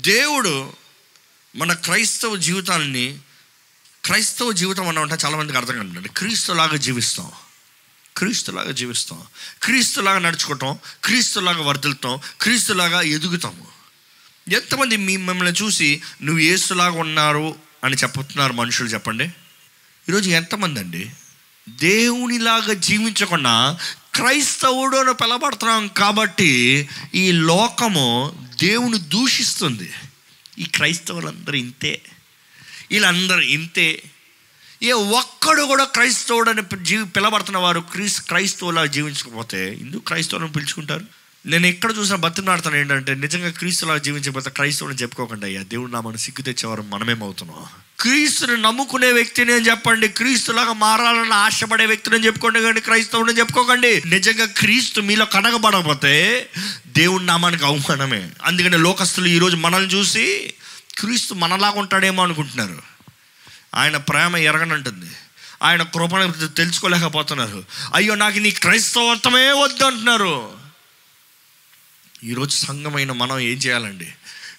దేవుడు మన క్రైస్తవ జీవితాన్ని క్రైస్తవ జీవితం అన్న ఉంటే చాలామందికి అర్థం కాదండి. క్రీస్తులాగా జీవిస్తాం. క్రీస్తులాగా జీవిస్తాం. క్రీస్తులాగా నడుచుకుంటాం. క్రీస్తులాగా వర్దిల్తాం క్రీస్తులాగా ఎదుగుతాము ఎంతమంది మీ మిమ్మల్ని చూసి నువ్వు ఏసులాగా ఉన్నారు అని చెప్తున్నారు మనుషులు చెప్పండి. ఈరోజు ఎంతమంది అండి? దేవునిలాగా జీవించకుండా క్రైస్తవుడు అని పిలబడుతున్నాం కాబట్టి ఈ లోకము దేవుని దూషిస్తుంది. ఈ క్రైస్తవులందరూ ఇంతే. వీళ్ళందరూ ఇంతే. ఏ ఒక్కడు కూడా క్రైస్తవుడు అని జీవి పిలబడుతున్న వారు క్రీస్ క్రైస్తవులా జీవించకపోతే ఎందుకు క్రైస్తవులను పిలుచుకుంటారు? నేను ఎక్కడ చూసిన బతినాడుతాను ఏంటంటే నిజంగా క్రీస్తులా జీవించకపోతే క్రైస్తవుని చెప్పుకోకండి అయ్యా. దేవుడు నా మనం సిగ్గు తెచ్చేవారు మనమేమవుతున్నాం. క్రీస్తుని నమ్ముకునే వ్యక్తిని అని చెప్పండి. క్రీస్తులాగా మారాలని ఆశపడే వ్యక్తిని చెప్పుకోండి కానీ క్రైస్తవుని చెప్పుకోకండి. నిజంగా క్రీస్తు మీలో కనగబడకపోతే దేవుడి నామానికి అవమానమే. అందుకని లోకస్తులు ఈరోజు మనల్ని చూసి క్రీస్తు మనలాగా ఉంటాడేమో అనుకుంటున్నారు. ఆయన ప్రేమ ఎరగనంటుంది. ఆయన కృపణ తెలుసుకోలేకపోతున్నారు. అయ్యో నాకు నీ క్రైస్తవత్వమే వద్దు అంటున్నారు ఈరోజు సంఘమైన మనం ఏం చేయాలండి?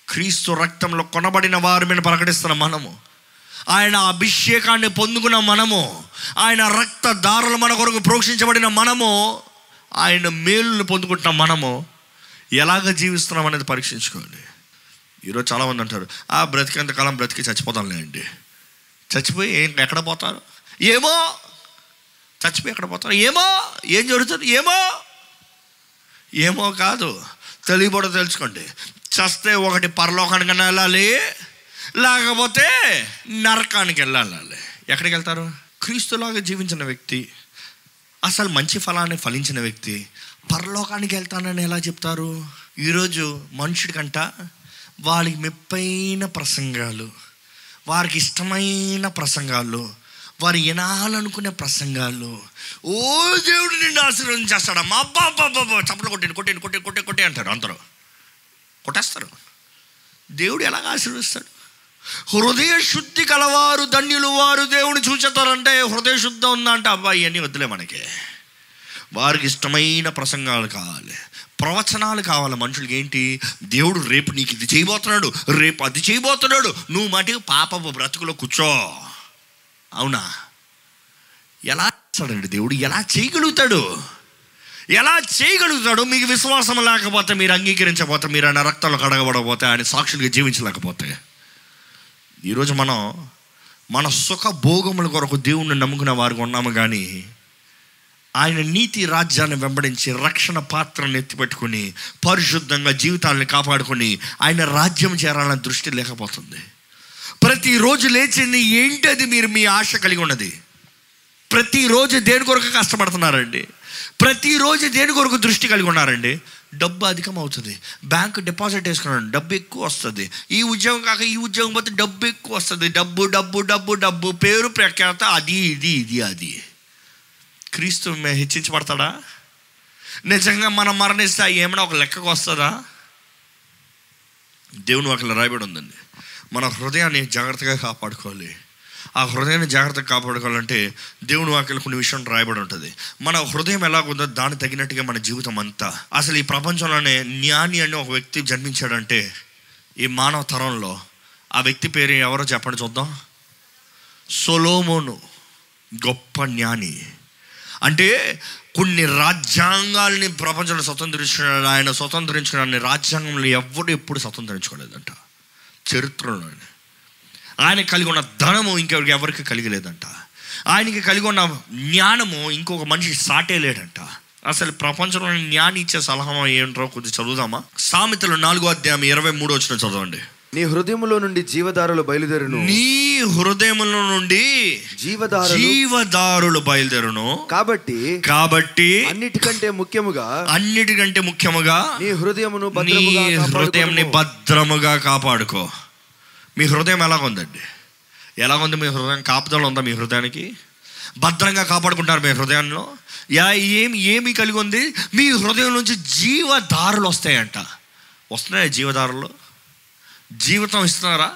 క్రీస్తు రక్తంలో కొనబడిన వారి మీద ప్రకటిస్తున్న మనము. ఆయన అభిషేకాన్ని పొందుకున్న మనము. ఆయన రక్త దారులు మన కొరకు ప్రోక్షించబడిన మనము. ఆయన మేలును పొందుకుంటున్న మనము. ఎలాగ జీవిస్తున్నాం అనేది పరీక్షించుకోండి. ఈరోజు చాలామంది అంటారు ఆ బ్రతికేంత కాలం బ్రతికి చచ్చిపోతానులేండి చచ్చిపోయి ఏం ఎక్కడ పోతారు? ఏమో? చచ్చిపోయి ఎక్కడ పోతారు? ఏమో? ఏం జరుగుతుంది? ఏమో? ఏమో కాదు. తెలియబడ తెలుసుకోండి. చస్తే ఒకటి పరలోకానికి వెళ్ళాలి లేకపోతే నరకానికి వెళ్ళాలి. ఎక్కడికి వెళ్తారు? క్రీస్తులాగా జీవించిన వ్యక్తి అసలు మంచి ఫలాన్ని ఫలించిన వ్యక్తి పరలోకానికి వెళ్తానని ఎలా చెప్తారు? ఈరోజు మనుషుడికంట వాళ్ళకి మెప్పైన ప్రసంగాలు వారికి ఇష్టమైన ప్రసంగాలు వారు వినాలనుకునే ప్రసంగాలు ఓ దేవుడు నిన్ను ఆశీర్వదం చేస్తాడమ్మా అబ్బా అబ్బా అబ్బా, అబ్బా చప్పట్లు కొట్టండి కొట్టండి కొట్టే కొట్టే కొట్టే అంటారు అందరూ. కొట్టేస్తారు. దేవుడు ఎలాగ ఆశీర్వదిస్తాడు? హృదయ శుద్ధి కలవారు ధన్యులు వారు దేవుని చూచేస్తారంటే హృదయ శుద్ధం ఉందా? అంటే అబ్బా ఇవన్నీ వద్దులే మనకి. వారికి ఇష్టమైన ప్రసంగాలు కావాలి. ప్రవచనాలు కావాలి. మనుషులకి ఏంటి? దేవుడు రేపు నీకు ఇది చేయబోతున్నాడు రేపు అది చేయబోతున్నాడు. నువ్వు మటుకు పాప బ్రతుకులో కూర్చో. అవునా? ఎలా చేస్తాడండి దేవుడు? ఎలా చేయగలుగుతాడు? ఎలా చేయగలుగుతాడు? మీకు విశ్వాసం లేకపోతే మీరు అంగీకరించకపోతే మీరు ఆయన రక్తంలో కడగబడకపోతే ఆయన సాక్షులుగా జీవించలేకపోతే ఈరోజు మనం మన సుఖ భోగముల కొరకు దేవుణ్ణి నమ్ముకున్న వారికి ఉన్నాము కానీ ఆయన నీతి రాజ్యాన్ని వెంబడించి రక్షణ పాత్రను ఎత్తిపెట్టుకుని పరిశుద్ధంగా జీవితాలను కాపాడుకొని ఆయన రాజ్యం చేరాలన్న దృష్టి లేకపోతుంది. ప్రతిరోజు లేచింది ఏంటి అది మీరు మీ ఆశ కలిగి ఉన్నది? ప్రతిరోజు దేని కొరకు కష్టపడుతున్నారండి? ప్రతిరోజు దేని కొరకు దృష్టి కలిగి ఉన్నారండి? డబ్బు అధికం అవుతుంది. బ్యాంక్ డిపాజిట్ వేసుకున్నాను డబ్బు ఎక్కువ వస్తుంది. ఈ ఉద్యోగం కాక ఈ ఉద్యోగం పోతే డబ్బు ఎక్కువ వస్తుంది. డబ్బు డబ్బు డబ్బు డబ్బు పేరు ప్రఖ్యాత అది ఇది ఇది అది. క్రీస్తు హెచ్చించబడతాడా? నిజంగా మనం మరణిస్తే ఏమైనా ఒక లెక్కకు వస్తుందా? దేవుని వాటిలో రాయబడి ఉందండి. మన హృదయాన్ని జాగ్రత్తగా కాపాడుకోవాలి. ఆ హృదయాన్ని జాగ్రత్తగా కాపాడుకోవాలంటే దేవుని వాక్యలు కొన్ని విషయం రాయబడి ఉంటుంది. మన హృదయం ఎలాగుందో దాని తగినట్టుగా మన జీవితం అంతా. అసలు ఈ ప్రపంచంలోనే జ్ఞాని అని ఒక వ్యక్తి జన్మించాడంటే ఈ మానవ తరంలో ఆ వ్యక్తి పేరు ఎవరో చెప్పండి చూద్దాం. సొలోమోను గొప్ప జ్ఞాని అంటే కొన్ని రాజ్యాంగాల్ని ప్రపంచంలో స్వతంత్రించుకున్నాడు ఆయన స్వతంత్రించుకున్న రాజ్యాంగంలో ఎవరు ఎప్పుడు స్వతంత్రించుకోలేదంట. చరిత్రలో ఆయన. కలిగి ఉన్న ధనము ఇంకెవరికి ఎవరికి కలిగలేదంట. ఆయనకి కలిగి ఉన్న జ్ఞానము ఇంకొక మనిషి సాటే లేడంట. అసలు ప్రపంచంలో జ్ఞాని ఇచ్చే సలహా ఏంటో కొద్దిగా చదువుదామా? సామెతలు నాలుగో అధ్యాయం ఇరవై మూడు వచ్చిన చదవండి. నీ హృదయములో నుండి జీవదారులు బయలుదేరును. నీ హృదయముల నుండి జీవదారులు జీవదారులు బయలుదేరును. కాబట్టి కాబట్టి అన్నిటికంటే ముఖ్యముగా అన్నిటికంటే ముఖ్యముగా నీ హృదయమును నీ హృదయంని. భద్రముగా కాపాడుకో. మీ హృదయం ఎలాగుందండి? ఎలాగుంది మీ హృదయం? కాపుదల ఉందా మీ హృదయానికి? భద్రంగా కాపాడుకుంటారు మీ హృదయంలో? యా ఏమి ఏమి కలిగి ఉంది? మీ హృదయం నుంచి జీవదారులు వస్తాయంట. వస్తున్నాయా జీవదారులు? జీవితం ఇస్తున్నారా?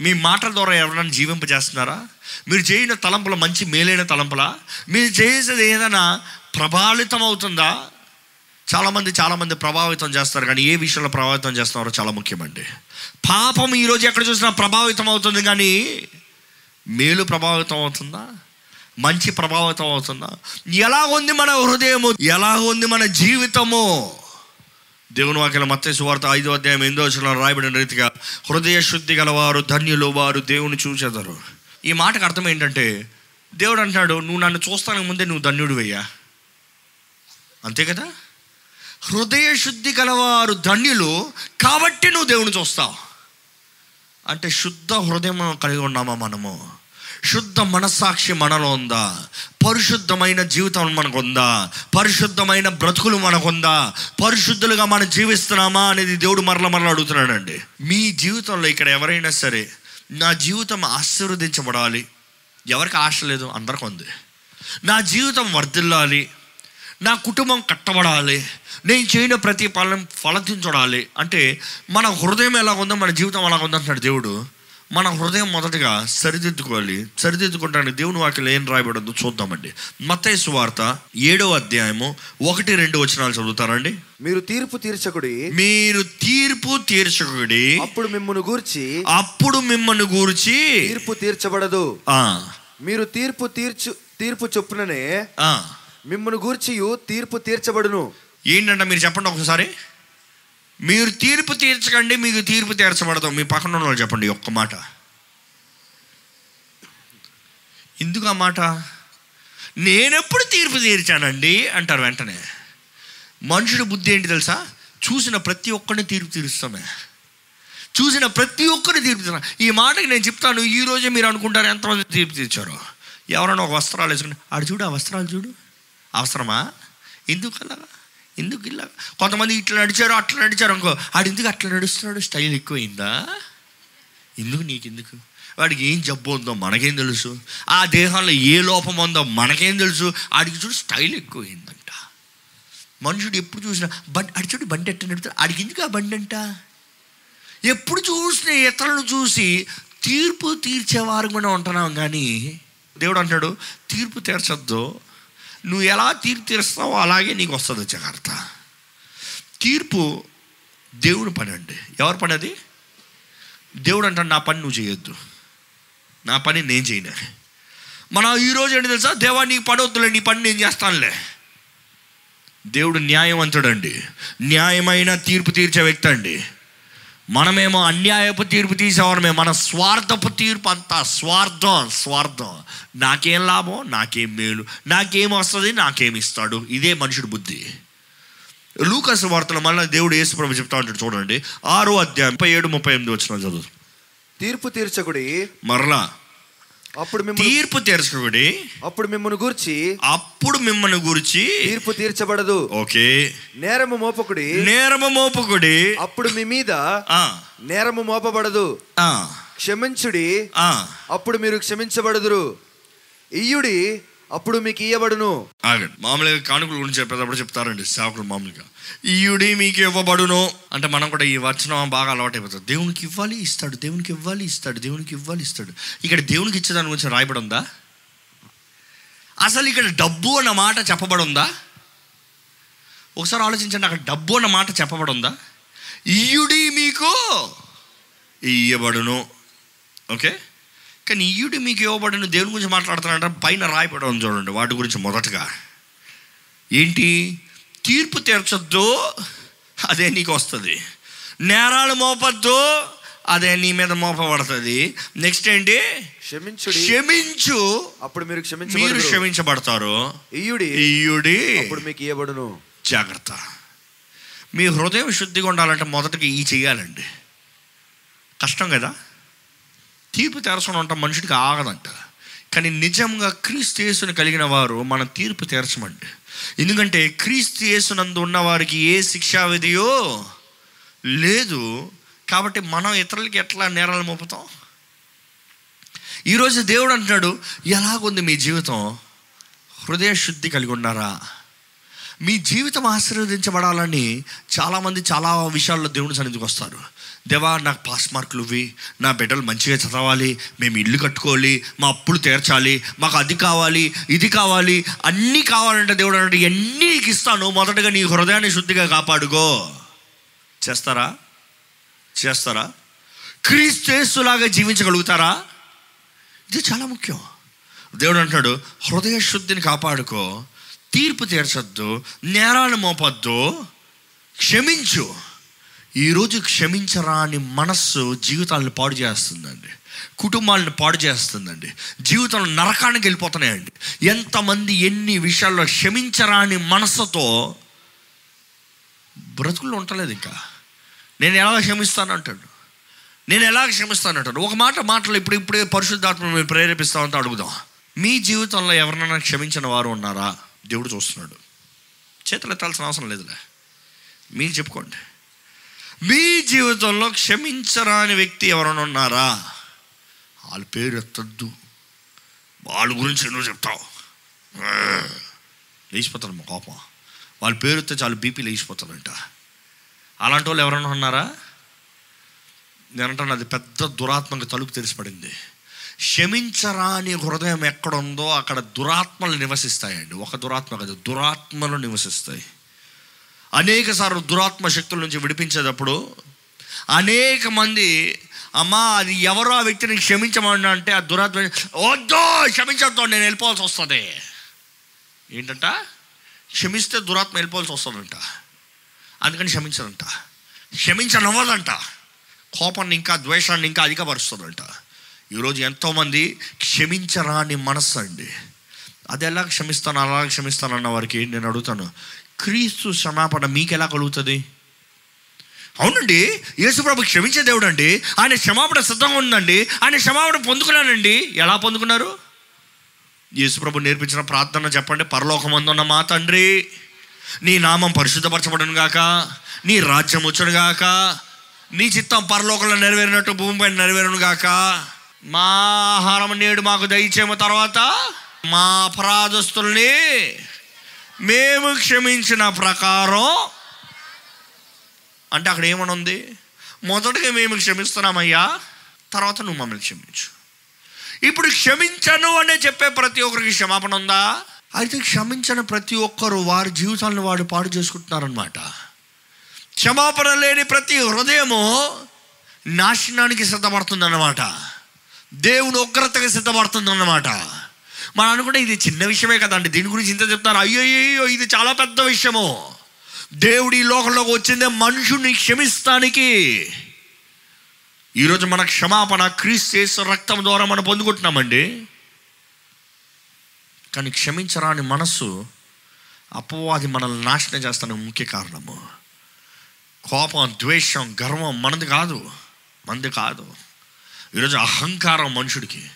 మీ మాటల ద్వారా ఎవరైనా జీవింపజేస్తున్నారా? మీరు చేయని తలంపుల మంచి మేలైన తలంపులా? మీరు చేసేది ఏదైనా ప్రభావితం అవుతుందా చాలామంది చాలామంది ప్రభావితం చేస్తారు కానీ ఏ విషయంలో ప్రభావితం చేస్తున్నారో చాలా ముఖ్యమండి. పాపం ఈరోజు ఎక్కడ చూసినా ప్రభావితం అవుతుంది కానీ మేలు ప్రభావితం అవుతుందా మంచి ప్రభావితం అవుతుందా ఎలా ఉంది మన హృదయము? ఎలా ఉంది మన జీవితము? దేవుని వాక్యం మత్తే సువార్త ఐదో అధ్యాయం ఎనిమిదో వచ్చిన రాయబడిన రీతిగా హృదయ శుద్ధి గలవారు ధన్యులు వారు దేవుని చూచెదరు. ఈ మాటకు అర్థం ఏంటంటే దేవుడు అంటున్నాడు నువ్వు నన్ను చూస్తానికి ముందే నువ్వు ధన్యుడు వెయ్యా. అంతే కదా? హృదయ శుద్ధి గలవారు ధన్యులు కాబట్టి నువ్వు దేవుని చూస్తావు. అంటే శుద్ధ హృదయం కలిగి ఉన్నామా మనము? శుద్ధ మనస్సాక్షి మనలో ఉందా? పరిశుద్ధమైన జీవితం మనకు ఉందా పరిశుద్ధమైన బ్రతుకులు మనకు ఉందా పరిశుద్ధులుగా మనం జీవిస్తున్నామా అనేది దేవుడు మరల మరల అడుగుతున్నాడండి. మీ జీవితంలో ఇక్కడ ఎవరైనా సరే నా జీవితం ఆశీర్వదించబడాలి. ఎవరికి ఆశ లేదు? అందరికి ఉంది. నా జీవితం వర్ధిల్లాలి. నా కుటుంబం కట్టబడాలి. నేను చేయని ప్రతి పాలన ఫలతించడాలి. అంటే మన హృదయం ఎలా ఉందో మన జీవితం ఎలా ఉందో అంటున్నాడు దేవుడు. మన హృదయం మొదటగా సరిదిద్దుకోవాలి. సరిదిద్దుకోవడానికి దేవుని వాక్యం ఏం రాయబడద్దు చూద్దామండి. మత్తయి సువార్త ఏడో అధ్యాయము ఒకటి రెండు వచనాలు చదువుతారండి. మీరు తీర్పు తీర్చకుడి. మీరు తీర్పు తీర్చకుడి. అప్పుడు మిమ్మును గూర్చి. అప్పుడు మిమ్మల్ని గూర్చి. తీర్పు తీర్చబడదు. ఆ, మీరు తీర్పు తీర్చు తీర్పు చొప్పుననే ఆ. మిమ్మును గూర్చియు తీర్పు తీర్చబడును. ఏంటంటే మీరు చెప్పండి ఒకసారి. మీరు తీర్పు తీర్చకండి మీకు తీర్పు తీర్చబడదు మీ పక్కన ఉన్న వాళ్ళు చెప్పండి ఒక్క మాట. ఎందుకు ఆ మాట? నేనెప్పుడు తీర్పు తీర్చానండి? అంటారు వెంటనే. మనుషుడి బుద్ధి ఏంటి తెలుసా? చూసిన ప్రతి ఒక్కరిని తీర్పు తీరుస్తామే. చూసిన ప్రతి ఒక్కరిని తీర్పు తీరుస్తాం ఈ మాటకి నేను చెప్తాను ఈ రోజే మీరు అనుకుంటారు ఎంతమంది తీర్పు తీర్చారు. ఎవరైనా ఒక వస్త్రాలు వేసుకుని ఆడు చూడు ఆ వస్త్రాలు చూడు. అవసరమా? ఎందుకు అలాగా ఎందుకు ఇలా? కొంతమంది ఇట్లా నడిచారు అట్లా నడిచారు అనుకో ఆడు ఎందుకు అట్లా నడుస్తున్నాడు? స్టైల్ ఎక్కువైందా? ఎందుకు నీకు ఎందుకు వాడికి ఏం జబ్బు ఉందో మనకేం తెలుసు. ఆ దేహంలో ఏ లోపం ఉందో మనకేం తెలుసు. ఆడికి చూడు స్టైల్ ఎక్కువైందంట. మనుషుడు ఎప్పుడు చూసినా బండి అడి చూడు బండి ఎట్ట నడుపుతాడు? ఆడికి ఎందుకు ఆ బండి అంట? ఎప్పుడు చూసిన ఇతరులను చూసి తీర్పు తీర్చేవారు కూడా ఉంటున్నాం కానీ దేవుడు అంటాడు తీర్పు తీర్చొద్దు. నువ్వు ఎలా తీర్పు తీరుస్తావో అలాగే నీకు వస్తుంది జాగ్రత్త తీర్పు దేవుని పని అండి. ఎవరి పని అది? దేవుడు అంటాడు నా పని నువ్వు చేయొద్దు. నా పని నేను చేయను. మన ఈరోజు ఏంటి తెలుసా? దేవా నీకు పని వద్దులే నీ పని నేను చేస్తానులే. దేవుడు న్యాయవంతుడండి. న్యాయమైన తీర్పు తీర్చే వ్యక్తి అండి. మనమేమో అన్యాయపు తీర్పు తీసేవారమే. మన స్వార్థపు తీర్పు అంతా స్వార్థం స్వార్థం. నాకేం లాభం? నాకేం మేలు. నాకేం వస్తుంది? నాకేం ఇస్తాడు? ఇదే మనుషుడి బుద్ధి. లూకస్ వార్తలు మళ్ళీ దేవుడు యేసుప్రభు చెప్తా ఉంటాడు చూడండి. ఆరో అధ్యాయం ముప్పై ఏడు ముప్పై ఎనిమిది వచ్చిన చదువు. తీర్పు తీర్చకుడి మరలా అప్పుడు మిమ్మల్ని తీర్పు తీర్చుకోడి అప్పుడు మిమ్మల్ని గూర్చి అప్పుడు మిమ్మల్ని గురించి తీర్పు తీర్చబడదు. ఓకే. నేరము మోపకుడి. నేరము మోపకుడి. అప్పుడు మీ మీద నేరము మోపబడదు. క్షమించుడి. ఆ. అప్పుడు మీరు క్షమించబడుదురు. ఇయ్యుడి అప్పుడు మీకు ఇవ్వబడును ఆగండి. మామూలుగా కానుకల గురించి చెప్పేటప్పుడు చెప్తారండి సేవకులు మామూలుగా. ఈయుడి మీకు ఇవ్వబడును. అంటే మనం కూడా ఈ వచనం బాగా అలవాటు అయిపోతుంది దేవునికి ఇవ్వాలి ఇస్తాడు. దేవునికి ఇవ్వాలి ఇస్తాడు. దేవునికి ఇవ్వాలి ఇస్తాడు. ఇక్కడ దేవునికి ఇచ్చేదాని గురించి రాయబడి ఉందా? అసలు ఇక్కడ డబ్బు అన్న మాట చెప్పబడి ఉందా ఒకసారి ఆలోచించండి అక్కడ డబ్బు అన్న మాట చెప్పబడి ఉందా ఈయుడి మీకు ఇయ్యబడును. ఓకే? కానీ ఈయుడి మీకు ఇవ్వబడిన దేవుని గురించి మాట్లాడుతున్నాడంటే పైన రాయబడి ఉంది చూడండి వాటి గురించి మొదటగా. ఏంటి? తీర్పు తీర్చొద్దు అదే నీకు వస్తుంది. నేరాలు మోపద్దు అదే నీ మీద మోపబడుతుంది. నెక్స్ట్ ఏంటి? క్షమించుడి. క్షమించు. అప్పుడు మీరు మీరు క్షమించబడుదురు క్షమించబడతారు. ఇయ్యుడి ఈయుడి. అప్పుడు మీకు ఇయ్యబడును. జాగ్రత్త. మీ హృదయం శుద్ధిగా ఉండాలంటే మొదటగా ఈ చేయాలండి కష్టం కదా? తీర్పు తీర్చడం ఉంటాం మనుషుడికి ఆగదంట. కానీ నిజంగా క్రీస్తు యేసుని కలిగిన వారు మన తీర్పు తీర్చమండి. ఎందుకంటే క్రీస్తు యేసునందు ఉన్న వారికి ఏ శిక్షా విధియో లేదు. కాబట్టి మనం ఇతరులకి ఎట్లా నేరాలు మోపుతాం? ఈరోజు దేవుడు అంటున్నాడు ఎలాగుంది మీ జీవితం? హృదయ శుద్ధి కలిగి ఉన్నారా? మీ జీవితం ఆశీర్వదించబడాలని చాలామంది చాలా విషయాల్లో దేవుని సన్నిధికి వస్తారు. దేవా నాకు పాస్ మార్కులు ఇవ్వి నా బిడ్డలు మంచిగా చదవాలి మేము ఇల్లు కట్టుకోవాలి మా అప్పులు తీర్చాలి మాకు అది కావాలి ఇది కావాలి అన్నీ కావాలంటే దేవుడు అంటే ఎన్ని నీకు ఇస్తాను మొదటగా నీ హృదయాన్ని శుద్ధిగా కాపాడుకో. చేస్తారా? చేస్తారా? క్రీస్తులాగా జీవించగలుగుతారా? ఇది చాలా ముఖ్యం. దేవుడు అంటాడు హృదయ శుద్ధిని కాపాడుకో. తీర్పు తీర్చొద్దు నేరాన్ని మోపొద్దు. క్షమించు. ఈరోజు క్షమించరాని మనస్సు జీవితాలను పాడు చేస్తుందండి. కుటుంబాలను పాడు చేస్తుందండి. జీవితంలో నరకానికి వెళ్ళిపోతున్నాయండి. ఎంతమంది ఎన్ని విషయాల్లో క్షమించరాని మనస్సుతో బ్రతుకులు ఉండలేదు ఇంకా. నేను ఎలా క్షమిస్తాను అంటాడు. నేను ఎలా క్షమిస్తాను అంటాడు. ఒక మాట మాటలు ఇప్పుడు ఇప్పుడే పరిశుద్ధాత్మ మేము ప్రేరేపిస్తామంటే అడుగుదాం. మీ జీవితంలో ఎవరినైనా క్షమించిన వారు ఉన్నారా? దేవుడు చూస్తున్నాడు. చేతులు ఎత్తాల్సిన అవసరం లేదులే. మీరు చెప్పుకోండి. మీ జీవితంలో క్షమించరాని వ్యక్తి ఎవరైనా ఉన్నారా? వాళ్ళ పేరు ఎత్తద్దు. వాళ్ళ గురించి నువ్వు చెప్తావు లేచిపోతారు మా కోపం. వాళ్ళ పేరు ఎత్తే చాలు బీపీ లేచిపోతారంట. అలాంటి వాళ్ళు ఎవరైనా ఉన్నారా? నేనంటాను అది పెద్ద దురాత్మక తలుపు తెరిచిపడింది. క్షమించరాని హృదయం ఎక్కడుందో అక్కడ దురాత్మలు నివసిస్తాయండి. ఒక దురాత్మ కదా దురాత్మలు నివసిస్తాయి. అనేక సార్లు దురాత్మ శక్తుల నుంచి విడిపించేటప్పుడు అనేక మంది అమ్మా అది ఎవరో ఆ వ్యక్తిని క్షమించమన్నా అంటే ఆ దురాత్మ వద్దో క్షమించడంతో నేను వెళ్ళిపోవాల్సి వస్తుంది. ఏంటంట? క్షమిస్తే దురాత్మ వెళ్ళిపోవాల్సి వస్తుందంట. అందుకని క్షమించదంట. క్షమించనవ్వదంట. కోపాన్ని ఇంకా ద్వేషాన్ని ఇంకా అధికపరుస్తుందంట. ఈరోజు ఎంతోమంది క్షమించరాని మనస్సు అండి. అది ఎలా క్షమిస్తాను అలా క్షమిస్తాను అన్న వారికి నేను అడుగుతాను క్రీస్తు క్షమాపణ మీకు ఎలా కలుగుతుంది? అవునండి యేసుప్రభు క్షమించే దేవుడు అండి ఆయన క్షమాపణ సిద్ధంగా ఉందండి ఆయన క్షమాపణ పొందుకున్నానండి ఎలా పొందుకున్నారు? యేసుప్రభు నేర్పించిన ప్రార్థన చెప్పండి పరలోకమందున్న మా తండ్రి నీ నామం పరిశుద్ధపరచబడను గాక నీ రాజ్యం వచ్చును గాక నీ చిత్తం పరలోకంలో నెరవేరినట్టు భూమిపై నెరవేరును గాక. మా ఆహారం నేడు మాకు దయచేమ తర్వాత మా అపరాధస్తుల్ని మేము క్షమించిన ప్రకారం అంటే అక్కడ ఏమని ఉంది మొదటగా మేము క్షమిస్తున్నామయ్యా తర్వాత నువ్వు మమ్మల్ని క్షమించు. ఇప్పుడు క్షమించను అనే చెప్పే ప్రతి ఒక్కరికి క్షమాపణ ఉందా? అయితే క్షమించని ప్రతి ఒక్కరు వారి జీవితాలను వాడు పాడు చేసుకుంటున్నారనమాట క్షమాపణ లేని ప్రతి హృదయము నాశనానికి సిద్ధపడుతుందన్నమాట. దేవుని ఉగ్రతగా సిద్ధపడుతుందన్నమాట. మనం అనుకుంటే ఇది చిన్న విషయమే కదండి. దీని గురించి ఇంత చెప్తారు అయ్యో ఇది చాలా పెద్ద విషయము. దేవుడు ఈ లోకంలోకి వచ్చిందే మనుషుని క్షమిస్తానికి. ఈరోజు మన క్షమాపణ క్రీస్తు రక్తం ద్వారా మనం పొందుకుంటున్నామండి. కానీ క్షమించరాని మనస్సు అపవాది మనల్ని నాశనం చేస్తానికి ముఖ్య కారణము. కోపం ద్వేషం గర్వం మనది కాదు. మనది కాదు. ఈరోజు అహంకారం మనుషుడికి.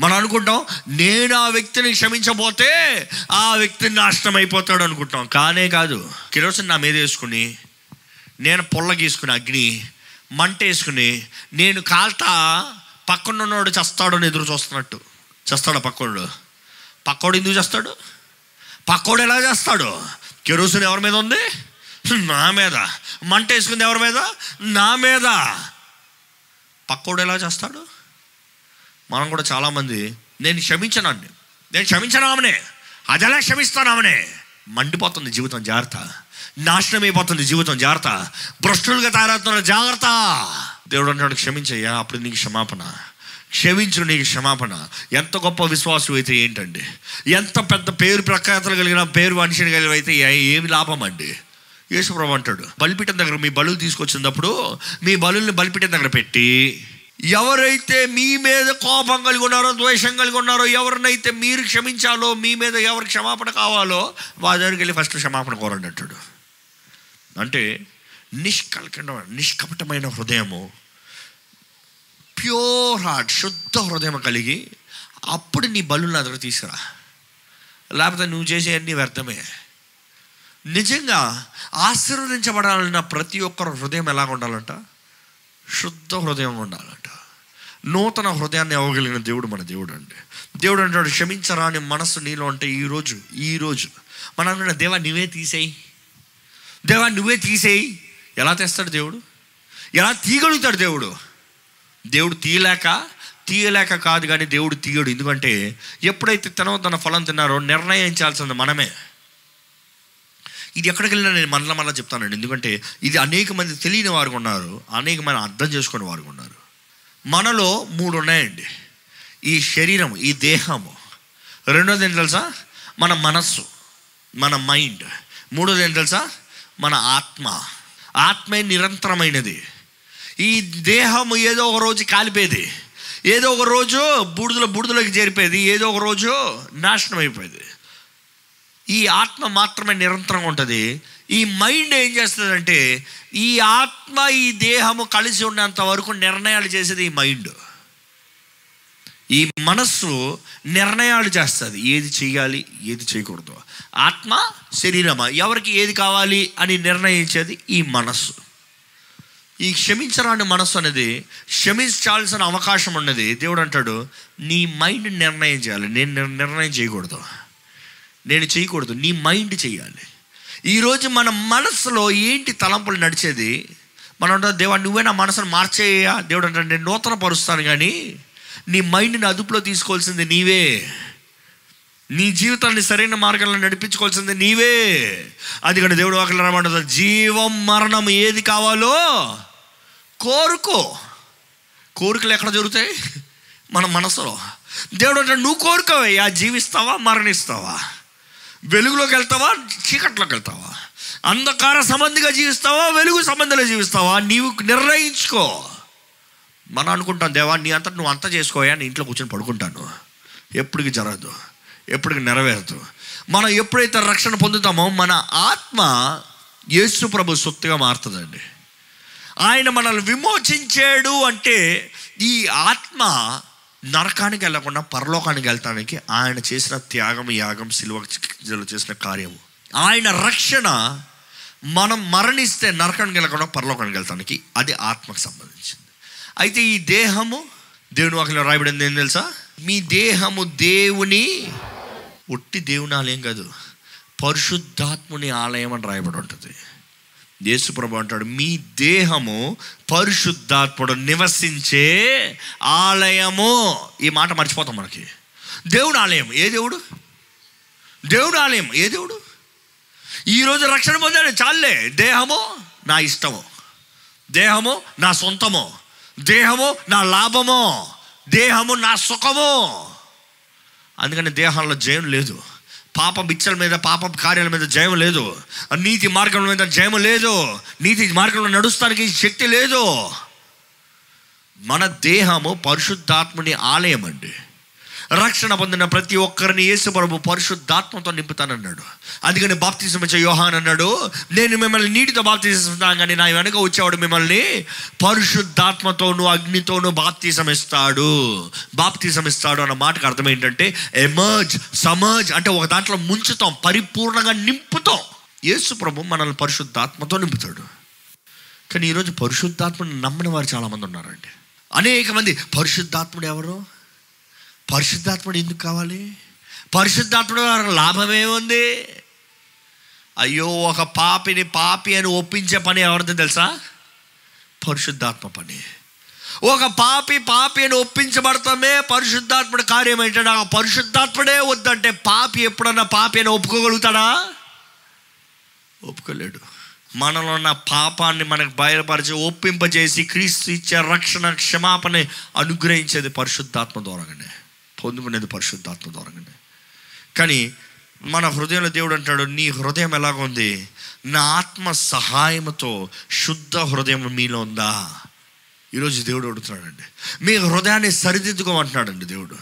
మనం అనుకుంటాం నేను ఆ వ్యక్తిని క్షమించబోతే ఆ వ్యక్తి నాశనం అయిపోతాడు అనుకుంటాం. కానే కాదు కిరోసిన్ నా మీద వేసుకుని నేను పొల్ల గీసుకుని అగ్ని మంట వేసుకుని నేను కాల్తా పక్కనున్నోడు చస్తాడు అని ఎదురు చూస్తున్నట్టు. చేస్తాడు పక్కోడు? పక్కోడు ఎందుకు చేస్తాడు? పక్కోడు ఎలా చేస్తాడు? కెరోసిన్ ఎవరి మీద ఉంది? నా మీద. మంట వేసుకుంది ఎవరి మీద? నా మీద. పక్కోడు ఎలా చేస్తాడు? మనం కూడా చాలామంది నేను క్షమించనండి నేను క్షమించనామనే అది క్షమిస్తాను ఆమెనే. మండిపోతుంది జీవితం జాగ్రత్త. నాశనం అయిపోతుంది జీవితం జాగ్రత్త. భ్రష్టులుగా తయారవుతున్నాడు జాగ్రత్త. దేవుడు అంటాడు క్షమించయ్యా అప్పుడు నీకు క్షమాపణ. క్షమించు నీకు క్షమాపణ. ఎంత గొప్ప విశ్వాసం అయితే ఏంటండి? ఎంత పెద్ద పేరు ప్రఖ్యాతలు కలిగిన పేరు మనిషిని కలిగిన అయితే ఏమి లాభం అండి? యేసుప్రభు అంటాడు బలిపీఠం దగ్గర మీ బలు తీసుకొచ్చినప్పుడు మీ బలుల్ని బలిపీఠం దగ్గర పెట్టి ఎవరైతే మీ మీద కోపం కలిగి ఉన్నారో ద్వేషం కలిగి ఉన్నారో ఎవరినైతే మీరు క్షమించాలో మీ మీద ఎవరు క్షమాపణ కావాలో వారి దగ్గరికి వెళ్ళి ఫస్ట్ క్షమాపణ కోరండి అంటాడు. అంటే నిష్కల్కణ నిష్కపటమైన హృదయము ప్యూర్ హార్ట్ శుద్ధ హృదయం కలిగి అప్పుడు నీ బలు నా దగ్గర తీసుకురా. లేకపోతే నువ్వు చేసే వ్యర్థమే. నిజంగా ఆశీర్వదించబడాలన్న ప్రతి ఒక్కరు హృదయం ఎలా ఉండాలంట? శుద్ధ హృదయం ఉండాలంట. నూతన హృదయాన్ని ఇవ్వగలిగిన దేవుడు మన దేవుడు అండి. దేవుడు అంటాడు క్షమించరా అని మనసు నీలో అంటే ఈరోజు ఈరోజు మనం అనుకున్న దేవా నువ్వే తీసేయి. దేవా నువ్వే తీసేయి. ఎలా తెస్తాడు దేవుడు? ఎలా తీయగలుగుతాడు దేవుడు? దేవుడు తీయలేక తీయలేక కాదు కానీ దేవుడు తీయడు. ఎందుకంటే ఎప్పుడైతే తినవద్దన్న ఫలం తిన్నారో నిర్ణయించాల్సింది మనమే. ఇది ఎక్కడికి వెళ్ళినా నేను మరలా మరలా చెప్తానండి. ఎందుకంటే ఇది అనేక మంది తెలియని వారు ఉన్నారు అనేక మంది అర్థం చేసుకునే వారు ఉన్నారు. మనలో మూడు ఉన్నాయండి. ఈ శరీరం ఈ దేహము. రెండోది ఏంటి తెలుసా? మన మనస్సు మన మైండ్. మూడోది ఏంటి తెలుసా? మన ఆత్మ. ఆత్మే నిరంతరమైనది. ఈ దేహము ఏదో ఒక రోజు కాలిపోయేది. ఏదో ఒక రోజు బూడిదలో బూడిదలోకి చేరిపోయేది. ఏదో ఒక రోజు నాశనం అయిపోయేది. ఈ ఆత్మ మాత్రమే నిరంతరంగా ఉంటుంది. ఈ మైండ్ ఏం చేస్తుందంటే ఈ ఆత్మ ఈ దేహము కలిసి ఉన్నంత వరకు నిర్ణయాలు చేసేది ఈ మైండ్. ఈ మనస్సు నిర్ణయాలు చేస్తుంది. ఏది చేయాలి ఏది చేయకూడదు. ఆత్మ శరీరమా ఎవరికి ఏది కావాలి అని నిర్ణయించేది ఈ మనస్సు. ఈ క్షమించరాని మనస్సు అనేది క్షమించాల్సిన అవకాశం ఉన్నది. దేవుడు అంటాడు నీ మైండ్ నిర్ణయం చేయాలి. నేను నిర్ణయం చేయకూడదు. నేను చేయకూడదు నీ మైండ్ చేయాలి. ఈరోజు మన మనసులో ఏంటి తలంపులు నడిచేది? మనం దేవా నువ్వే నా మనసును మార్చేయ్యా దేవుడు అంటే నేను నూతన పరుస్తాను కానీ నీ మైండ్ని అదుపులో తీసుకోవాల్సింది నీవే. నీ జీవితాన్ని సరైన మార్గంలో నడిపించుకోవాల్సింది నీవే. అది కానీ దేవుడు వాకలు రమ్మంటారు జీవం మరణం ఏది కావాలో కోరుకో. కోరికలు ఎక్కడ జరుగుతాయి? మన మనసులో. దేవుడు అంటే నువ్వు కోరుకోవయ్యా జీవిస్తావా మరణిస్తావా? వెలుగులోకి వెళ్తావా? చీకట్లోకి వెళ్తావా? అంధకార సంబంధిగా జీవిస్తావా? వెలుగు సంబంధిలో జీవిస్తావా? నీవు నిర్ణయించుకో. మనం అనుకుంటాం దేవా నీ అంతా నువ్వు అంతా చేసుకోయా నీ ఇంట్లో కూర్చొని పడుకుంటాను. ఎప్పటికి జరగదు ఎప్పటికి నెరవేరదు. మనం ఎప్పుడైతే రక్షణ పొందుతామో మన ఆత్మ యేసు ప్రభు సొత్తుగా మారుతుందండి. ఆయన మనల్ని విమోచించాడు అంటే ఈ ఆత్మ నరకానికి వెళ్ళకుండా పరలోకానికి వెళ్తానికి ఆయన చేసిన త్యాగం యాగం సిలువ చేసిన కార్యము. ఆయన రక్షణ మనం మరణిస్తే నరకానికి వెళ్ళకుండా పరలోకానికి వెళ్తానికి అది ఆత్మకు సంబంధించింది. అయితే ఈ దేహము దేవుని వాకిలో రాయబడింది ఏం తెలుసా? మీ దేహము దేవుని ఒట్టి దేవుని ఆలయం కాదు పరిశుద్ధాత్ముని ఆలయం అని రాయబడి ఉంటుంది. యేసుప్రభు అంటాడు మీ దేహము పరిశుద్ధాత్ముడు నివసించే ఆలయము. ఈ మాట మర్చిపోతాం మనకి. దేవుడు ఆలయం. ఏ దేవుడు? దేవుడు ఆలయం. ఏ దేవుడు? ఈరోజు రక్షణ పొందాడు. చాలే దేహము నా ఇష్టము. దేహము నా సొంతము. దేహము నా లాభము. దేహము నా సుఖము. అందుకని దేహంలో జయం లేదు. పాపం బిచ్చల మీద పాప కార్యాల మీద జయం లేదు. నీతి మార్గం మీద జయం లేదు. నీతి మార్గంలో నడుస్తానికి శక్తి లేదు. మన దేహము పరిశుద్ధాత్ముని ఆలయం అండి రక్షణ పొందిన ప్రతి ఒక్కరిని యేసుప్రభు పరిశుద్ధాత్మతో నింపుతానన్నాడు. అందుకని బాప్తిజం ఇచ్చే యోహాన్ అన్నాడు నేను మిమ్మల్ని నీటితో బాప్తిస్తాను కానీ నా వెనక వచ్చేవాడు మిమ్మల్ని పరిశుద్ధాత్మతోనూ అగ్నితోనూ బాప్తిజం ఇస్తాడు బాప్తిజం ఇస్తాడు అన్న మాటకు అర్థం ఏంటంటే ఎమర్జ్ సమర్జ్ అంటే ఒక దాంట్లో ముంచుతాం పరిపూర్ణంగా నింపుతాం. యేసుప్రభు మనల్ని పరిశుద్ధాత్మతో నింపుతాడు. కానీ ఈరోజు పరిశుద్ధాత్మని నమ్మని వారు చాలామంది ఉన్నారండి. అనేక మంది పరిశుద్ధాత్ముడు ఎవరు? పరిశుద్ధాత్ముడు ఎందుకు కావాలి? పరిశుద్ధాత్ముడు వారికి లాభం అయ్యో ఒక పాపిని పాపి అని ఒప్పించే పని ఎవరిది తెలుసా? పరిశుద్ధాత్మ పని. ఒక పాపి పాపి అని ఒప్పించబడతామే పరిశుద్ధాత్ముడు కార్యం ఏంటంటే ఆ పరిశుద్ధాత్ముడే వద్దంటే పాపి ఎప్పుడన్నా పాపి అని ఒప్పుకోగలుగుతాడా? ఒప్పుకోలేడు. మనలో ఉన్న పాపాన్ని మనకు బయలుపరిచి ఒప్పింపజేసి క్రీస్తు ఇచ్చే రక్షణ క్షమాపణ అనుగ్రహించేది పరిశుద్ధాత్మ ద్వారానే పొందుకునేది పరిశుద్ధాత్మ ద్వారానే కానీ మన హృదయంలో దేవుడు అంటాడు నీ హృదయం ఎలాగుంది? నా ఆత్మ సహాయంతో శుద్ధ హృదయం మీలో ఉందా? ఈరోజు దేవుడు అడుగుతున్నాడండి. మీ హృదయాన్ని సరిదిద్దుకోమంటున్నాడండి దేవుడు.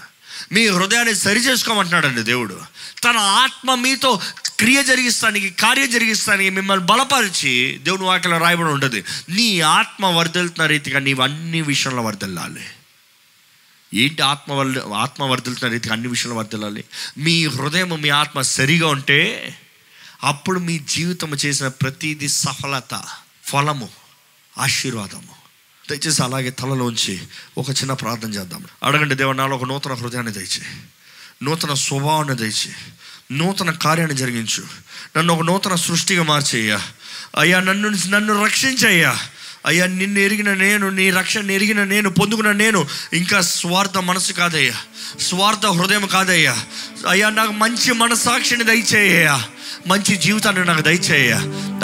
మీ హృదయాన్ని సరి చేసుకోమంటున్నాడండి దేవుడు. తన ఆత్మ మీతో క్రియ జరిగిస్తానికి కార్యం జరిగిస్తానికి మిమ్మల్ని బలపరిచి దేవుని వాక్యలో రాయబడి ఉంటుంది. నీ ఆత్మ వరదలుతున్న రీతిగా నీవు అన్ని విషయంలో వరదల్లాలి. ఏంటి ఆత్మ ఆత్మ వర్ధిల్తున్న రీతికి అన్ని విషయంలో వర్ధిల్లాలి? మీ హృదయం మీ ఆత్మ సరిగా ఉంటే అప్పుడు మీ జీవితం చేసిన ప్రతిదీ సఫలత ఫలము ఆశీర్వాదము. దయచేసి అలాగే తలలోంచి ఒక చిన్న ప్రార్థన చేద్దాం. అడగండి దేవ నాలో ఒక నూతన హృదయాన్ని దయచే నూతన స్వభావాన్ని దయచే నూతన కార్యాన్ని జరిగించు. నన్ను ఒక నూతన సృష్టిగా మార్చేయ్యా. అయ్యా నన్ను నన్ను రక్షించయ్యా. అయ్యా నిన్ను ఎరిగిన నేను నీ రక్షణ ఎరిగిన నేను పొందుకున్న నేను ఇంకా స్వార్థ మనసు కాదయ్యా. స్వార్థ హృదయం కాదయ్యా. అయ్యా నాకు మంచి మనసాక్షిని దయచేయ్యా మంచి జీవితాన్ని నాకు దయచేయ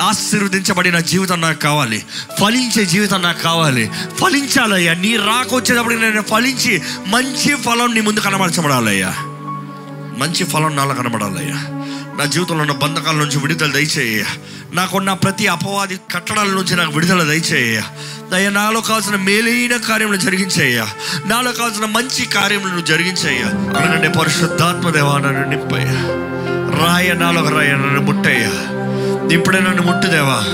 ఆశీర్వదించబడిన జీవితం నాకు కావాలి. ఫలించే జీవితం నాకు కావాలి. ఫలించాలయ్యా. నీ రాకొచ్చేటప్పుడు నేను ఫలించి మంచి ఫలం నీ ముందు కనబరచబడాలయ్యా. మంచి ఫలం నాలో కనబడాలయ్యా. నా జీవితంలో ఉన్న బంధకాల నుంచి విడుదల దయచేయ నాకున్న ప్రతి అపవాది కట్టడాల నుంచి నాకు విడుదల దయచేయ దయ నాలో కావాల్సిన మేలైన కార్యములు జరిగించేయ నాలో కావాల్సిన మంచి కార్యములను జరిగించేయ అడగండి పరిశుద్ధాత్మ దేవా నన్ను నింపయ్యా. రాయ నాలో రాయ నన్ను ముట్టయ్య. ఇప్పుడే నన్ను ముట్టుదేవా.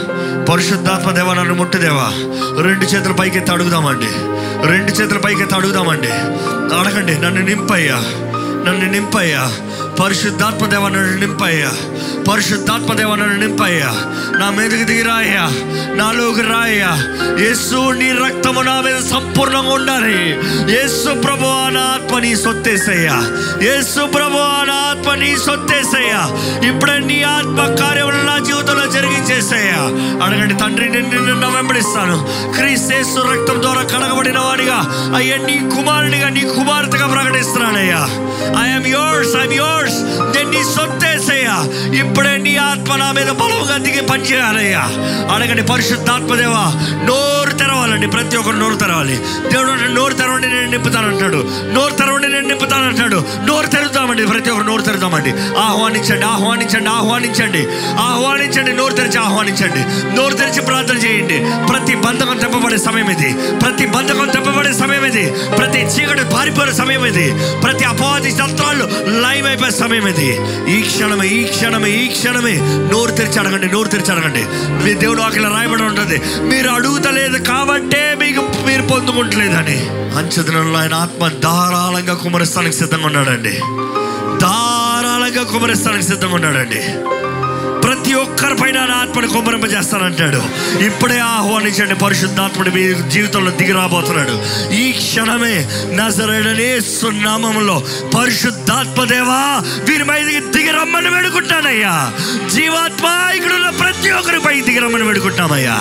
పరిశుద్ధాత్మ దేవా నన్ను ముట్టుదేవా. రెండు చేతుల పైకి ఎత్తి అడుగుదామండి. రెండు చేతుల పైకి ఎత్తి అడుగుదామండి. అడగండి నన్ను నింపయ్యా. నన్ను నింపయ్యా. పరిశుద్ధాత్మ దేవ నన్ను నింపయ్యా. పరిశుద్ధాత్మ దేవ నన్ను నింపయ్యా. నా మీదకి దిగి రాయ్యా. నాలోకి రాయ్యా. యేసు నీ రక్తము నా మీద సంపూర్ణంగా ఉండాలి. యేసు ప్రభు నా ఆత్మ నీ సొత్తేసయ్యా. యేసు ప్రభు నా ఆత్మ నీ సొత్తేసయ్యా. ఇప్పుడే నీ ఆత్మ కార్యములు నా జీవితంలో జరిగించేసయ్యా. అడగండి తండ్రి నేను నిన్ను వెంబడిస్తాను క్రీస్తేసు రక్తం ద్వారా కడగబడిన వాడిగా అయ్యా నీ కుమారునిగా నీ కుమార్తెగా ప్రకటిస్తున్నానయ్యా. ఐఎమ్ యోర్స్ ఐఎమ్ యోర్స్ నేను నీ సొత్తేసయ్యా ఇప్పుడే నీ ఆత్మ నా మీద బలముగా దిగి పనిచేయాలయ్యా. అడగండి పరిశుద్ధాత్మదేవా నోరు తెరవాలండి ప్రతి ఒక్కరు నోరు తెరవాలి. దేవుడు నోరు తెరవండి నేను నింపుతానంటాడు నోరు తెరవండి నేను నింపుతానంటాడు నోరు తెరుద్దామండి ప్రతి ఒక్కరు నోరు తెరుద్దామండి. ఆహ్వానించండి ఆహ్వానించండి ఆహ్వానించండి. ఆహ్వానించండి నోరు తెరిచి ఆహ్వానించండి. నోరు తెరిచి ప్రార్థన చేయండి. ప్రతి బంధకం తెప్పబడే సమయం ఇది. ప్రతి బంధకం తెప్పబడే సమయం ఇది. ప్రతి చీకటి పారిపోయే సమయం ఇది. ప్రతి అపవాది తంత్రాలు లైవ్ అయిపోయే సమయం ఇది. ఈ క్షణమే ఈ క్షణమే ఈ క్షణమే. నోరు తెరిచి అడగండి నోరు తెరిచి అడగండి. మీ దేవుడు ఆకలి రాయబడి ఉంటుంది. మీరు అడుగుతలేదు కాబట్టే మీకు మీరు పొందుకుంటలేదని. అంచెదనంలో ఆయన ఆత్మ ధారాళంగా కుమరిస్తానికి సిద్ధంగా ఉన్నాడండి. ధారాళంగా కుమరిస్తానికి సిద్ధంగా ఉన్నాడండి. ప్రతి ఒక్కరి పైన నా కుమ్మరింప చేస్తానంటాడు ఇప్పుడే ఆహ్వానించండి పరిశుద్ధాత్ముడు మీ జీవితంలో దిగి రాబోతున్నాడు. ఈ క్షణమే నజరడనే సున్నామంలో పరిశుద్ధాత్మ దేవా వీరి మీదకి దిగి రమ్మని వేడుకుంటానయ్యా. జీవాత్మ ఇక్కడ ఉన్న ప్రతి ఒక్కరిపై దిగి రమ్మని వేడుకుంటామయ్యా.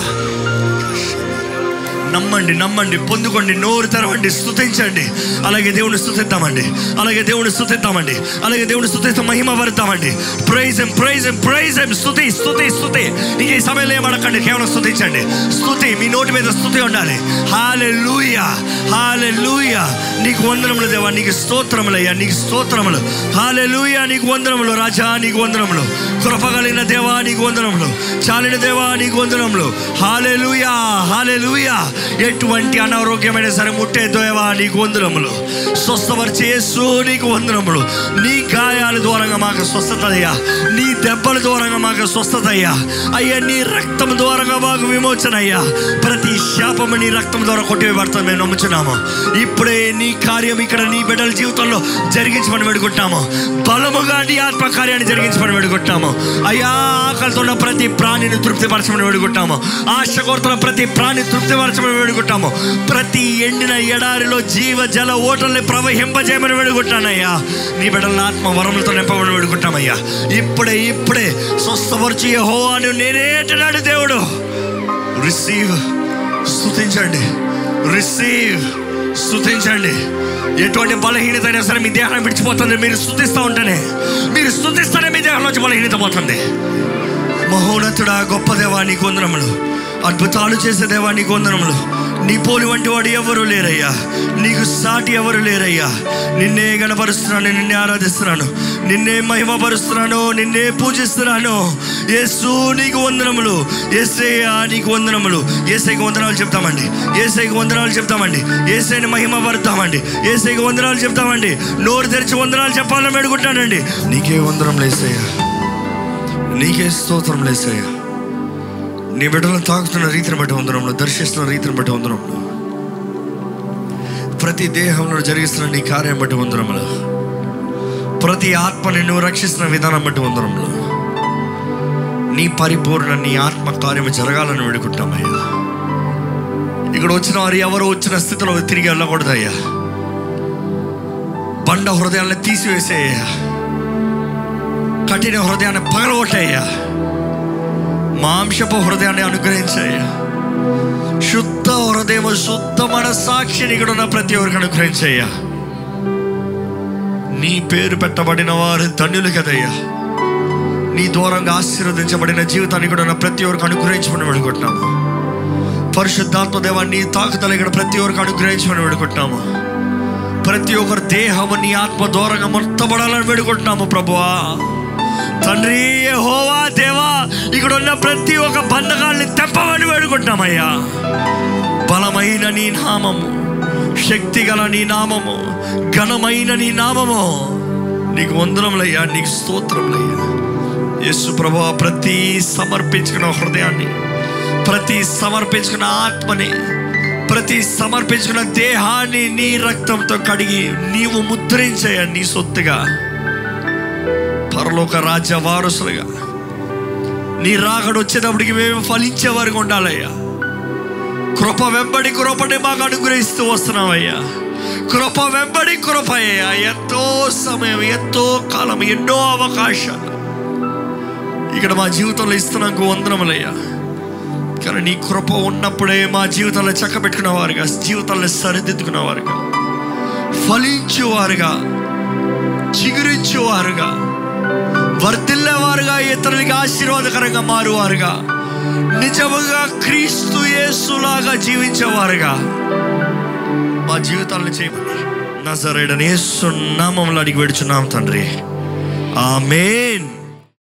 నమ్మండి నమ్మండి పొందుకోండి నోరు తెరవండి స్థుతించండి అలాగే దేవుని స్థుతిద్దామండి అలాగే దేవుని స్థుతిద్దామండి అలాగే దేవుని స్తుతితో మహిమ పరుద్దామండి praise him praise him praise him స్థుతి స్థుతి స్థుతి ఇంక ఈ సమయంలో ఏమడకండి కేవలం స్థుతించండి స్థుతి మీ నోటి మీద స్థుతి ఉండాలి. హాలే లూయా హాలే లూయా నీకు వందనములు దేవా నీకు స్తోత్రములయ్యా నీకు స్తోత్రములు. హాలే లూయా నీకు వందనములు రాజా నీకు వందనములు. కృపగలిగిన దేవా నీకు వందనములు. చాలిన దేవా నీకు వందనములు. హాలే లూయా హాలే లూయా ఎటువంటి అనారోగ్యమైన సరే ముట్టే దోయవా నీకు వందనములు. స్వస్థపరిచే యేసు నీకు వందనములు. నీ గాయాల ద్వారంగా మాకు స్వస్థత అయ్యా నీ దెబ్బల ద్వారంగా మాకు స్వస్థత అయ్యా అయ్యా నీ రక్తం ద్వారంగా మాకు విమోచన అయ్యా ప్రతి శాపము నీ రక్తం ద్వారా కొట్టివేయబడతాం మేము నమ్ముచున్నాము. ఇప్పుడే నీ కార్యం ఇక్కడ నీ బిడ్డల జీవితంలో జరిగించమని వేడుకుంటాము బలముగా నీ ఆత్మకార్యాన్ని జరిగించమని వేడుకుంటాము అయ్యా ఆకలితో ప్రతి ప్రాణిని తృప్తిపరచమని వేడుకుంటాము ఆశ కోరుతున్న ప్రతి ప్రాణి తృప్తిపరచమని వేడుకుంటాము. ప్రతి ఎండిన ఎడారిలో జీవ జల ఓటల్ని ప్రవహింపజేయమని వేడుకుంటానయ్యా. నీ బిడ్డలను ఆత్మ వరములతో నింపమని వేడుకుంటామయ్యా. ఇప్పుడే ఇప్పుడే స్వస్థపరచు హో అని నేనే దేవుడు. రిసీవ్ స్థుతించండి రిసీవ్ స్థుతించండి ఎటువంటి బలహీనత అయినా సరే మీ దేహాన్ని విడిచిపోతుంది. మీరు స్థుతిస్తూ ఉంటేనే మీరు స్థుతిస్తేనే మీ దేహంలోంచి బలహీనత పోతుంది. మహోన్నతుడా గొప్ప దేవా నీకు వందనములు. అద్భుతాలు చేసే దేవా నీకు వందనములు. నీ పోలి వంటి వాడు ఎవరు లేరయ్యా. నీకు సాటి ఎవరు లేరయ్యా. నిన్నే గణపరుస్తున్నాను నిన్నే ఆరాధిస్తున్నాను. నిన్నే మహిమపరుస్తున్నాను నిన్నే పూజిస్తున్నాను. ఏసు నీకు వందనములు. ఏసయ్యా నీకు వందనములు. ఏసైకి వందనాలు చెప్తామండి. ఏసైకి వందనాలు చెప్తామండి. ఏసైని మహిమ పరుద్దామండి ఏసైకి వందనాలు చెప్తామండి. నోరు తెరిచి వందనాలు చెప్పాలని పెడుకుంటానండి నీకే వందనం లేసయ్యా. నీకే స్తోత్రం లేసయ్యా. నీ బిడ్డలను తాకుతున్న రీతిని బట్టి వందనంలో దర్శిస్తున్న రీతిని బట్టి వందనంలో ప్రతి దేహంలో జరిగిస్తున్న నీ కార్యం బట్టి వందనంలో ప్రతి ఆత్మని నువ్వు రక్షిస్తున్న విధానం బట్టి వందనంలో నీ పరిపూర్ణ నీ ఆత్మ కార్యము జరగాలని వేడుకుంటామయ్యా ఇక్కడ వచ్చిన వారు ఎవరు వచ్చిన స్థితిలో తిరిగి వెళ్ళకూడదయ్యా బండ హృదయాన్ని తీసివేసేయ్యా. కఠిన హృదయాన్ని పగలగొట్టయ్యా. మాంసపు హృదయాన్ని అనుగ్రహించయ్యా శుద్ధ హృదయం శుద్ధ సాక్షిని ఇక్కడ ఉన్న ప్రతి ఒక్కరికి అనుగ్రహించయ్యా నీ పేరు పెట్టబడిన వారు ధన్యులు కదయ్యా నీ దూరంగా ఆశీర్వదించబడిన జీవితాన్ని కూడా ఉన్న ప్రతి ఒక్కరికి అనుగ్రహించమని వేడుకుంటున్నాము పరిశుద్ధాత్మ దేవాన్ని నీ ఇక్కడ ప్రతి ఒక్కరికి అనుగ్రహించమని వేడుకుంటున్నాము ప్రతి ఒక్కరి దేహము నీ ఆత్మ దూరంగా మొత్తబడాలని వేడుకుంటున్నాము ప్రభువా తండ్రి హోవా దేవా ఇక్కడ ఉన్న ప్రతి ఒక్క బంధకాల్ని తెప్పమని వేడుకుంటున్నామయ్యా. బలమైన నీ నామము శక్తి గల నీ నామము ఘనమైన నీ నామము. నీకు వందనములయ్యా నీకు స్తోత్రములయ్యా. యేసు ప్రభా ప్రతి సమర్పించుకున్న హృదయాన్ని ప్రతి సమర్పించుకున్న ఆత్మని ప్రతి సమర్పించుకున్న దేహాన్ని నీ రక్తంతో కడిగి నీవు ముద్రించయ్యా నీ సొత్తుగా పరలోక రాజ్య వారసులుగా. నీ రాకడ వచ్చేటప్పటికి మేము ఫలించే ఉండాలయ్యా. కృప వెంబడి కృపని మాకు అనుగ్రహిస్తూ వస్తున్నామయ్యా కృప వెంబడి కృప అయ్యా ఎంతో సమయం ఎంతో కాలం ఎన్నో అవకాశాలు. ఇక్కడ మా జీవితంలో ఇస్తున్నాకు వందనములయ్యా. కానీ నీ కృప ఉన్నప్పుడే మా జీవితాల్లో చక్కబెట్టుకున్నవారుగా జీవితాల్లో సరిదిద్దుకున్నవారుగా ఫలించేవారుగా చిగురించేవారుగా వర్తిల్లేవారుగా ఇతరులకి ఆశీర్వాదకరంగా మారువారుగా. నిజముగా క్రీస్తు యేసులాగా జీవించేవారుగా. మా జీవితాలను చేయమని నజరేడనే సున్నామంలో నామంలో అడిగి పెడుచున్నాం తండ్రి. ఆమేన్.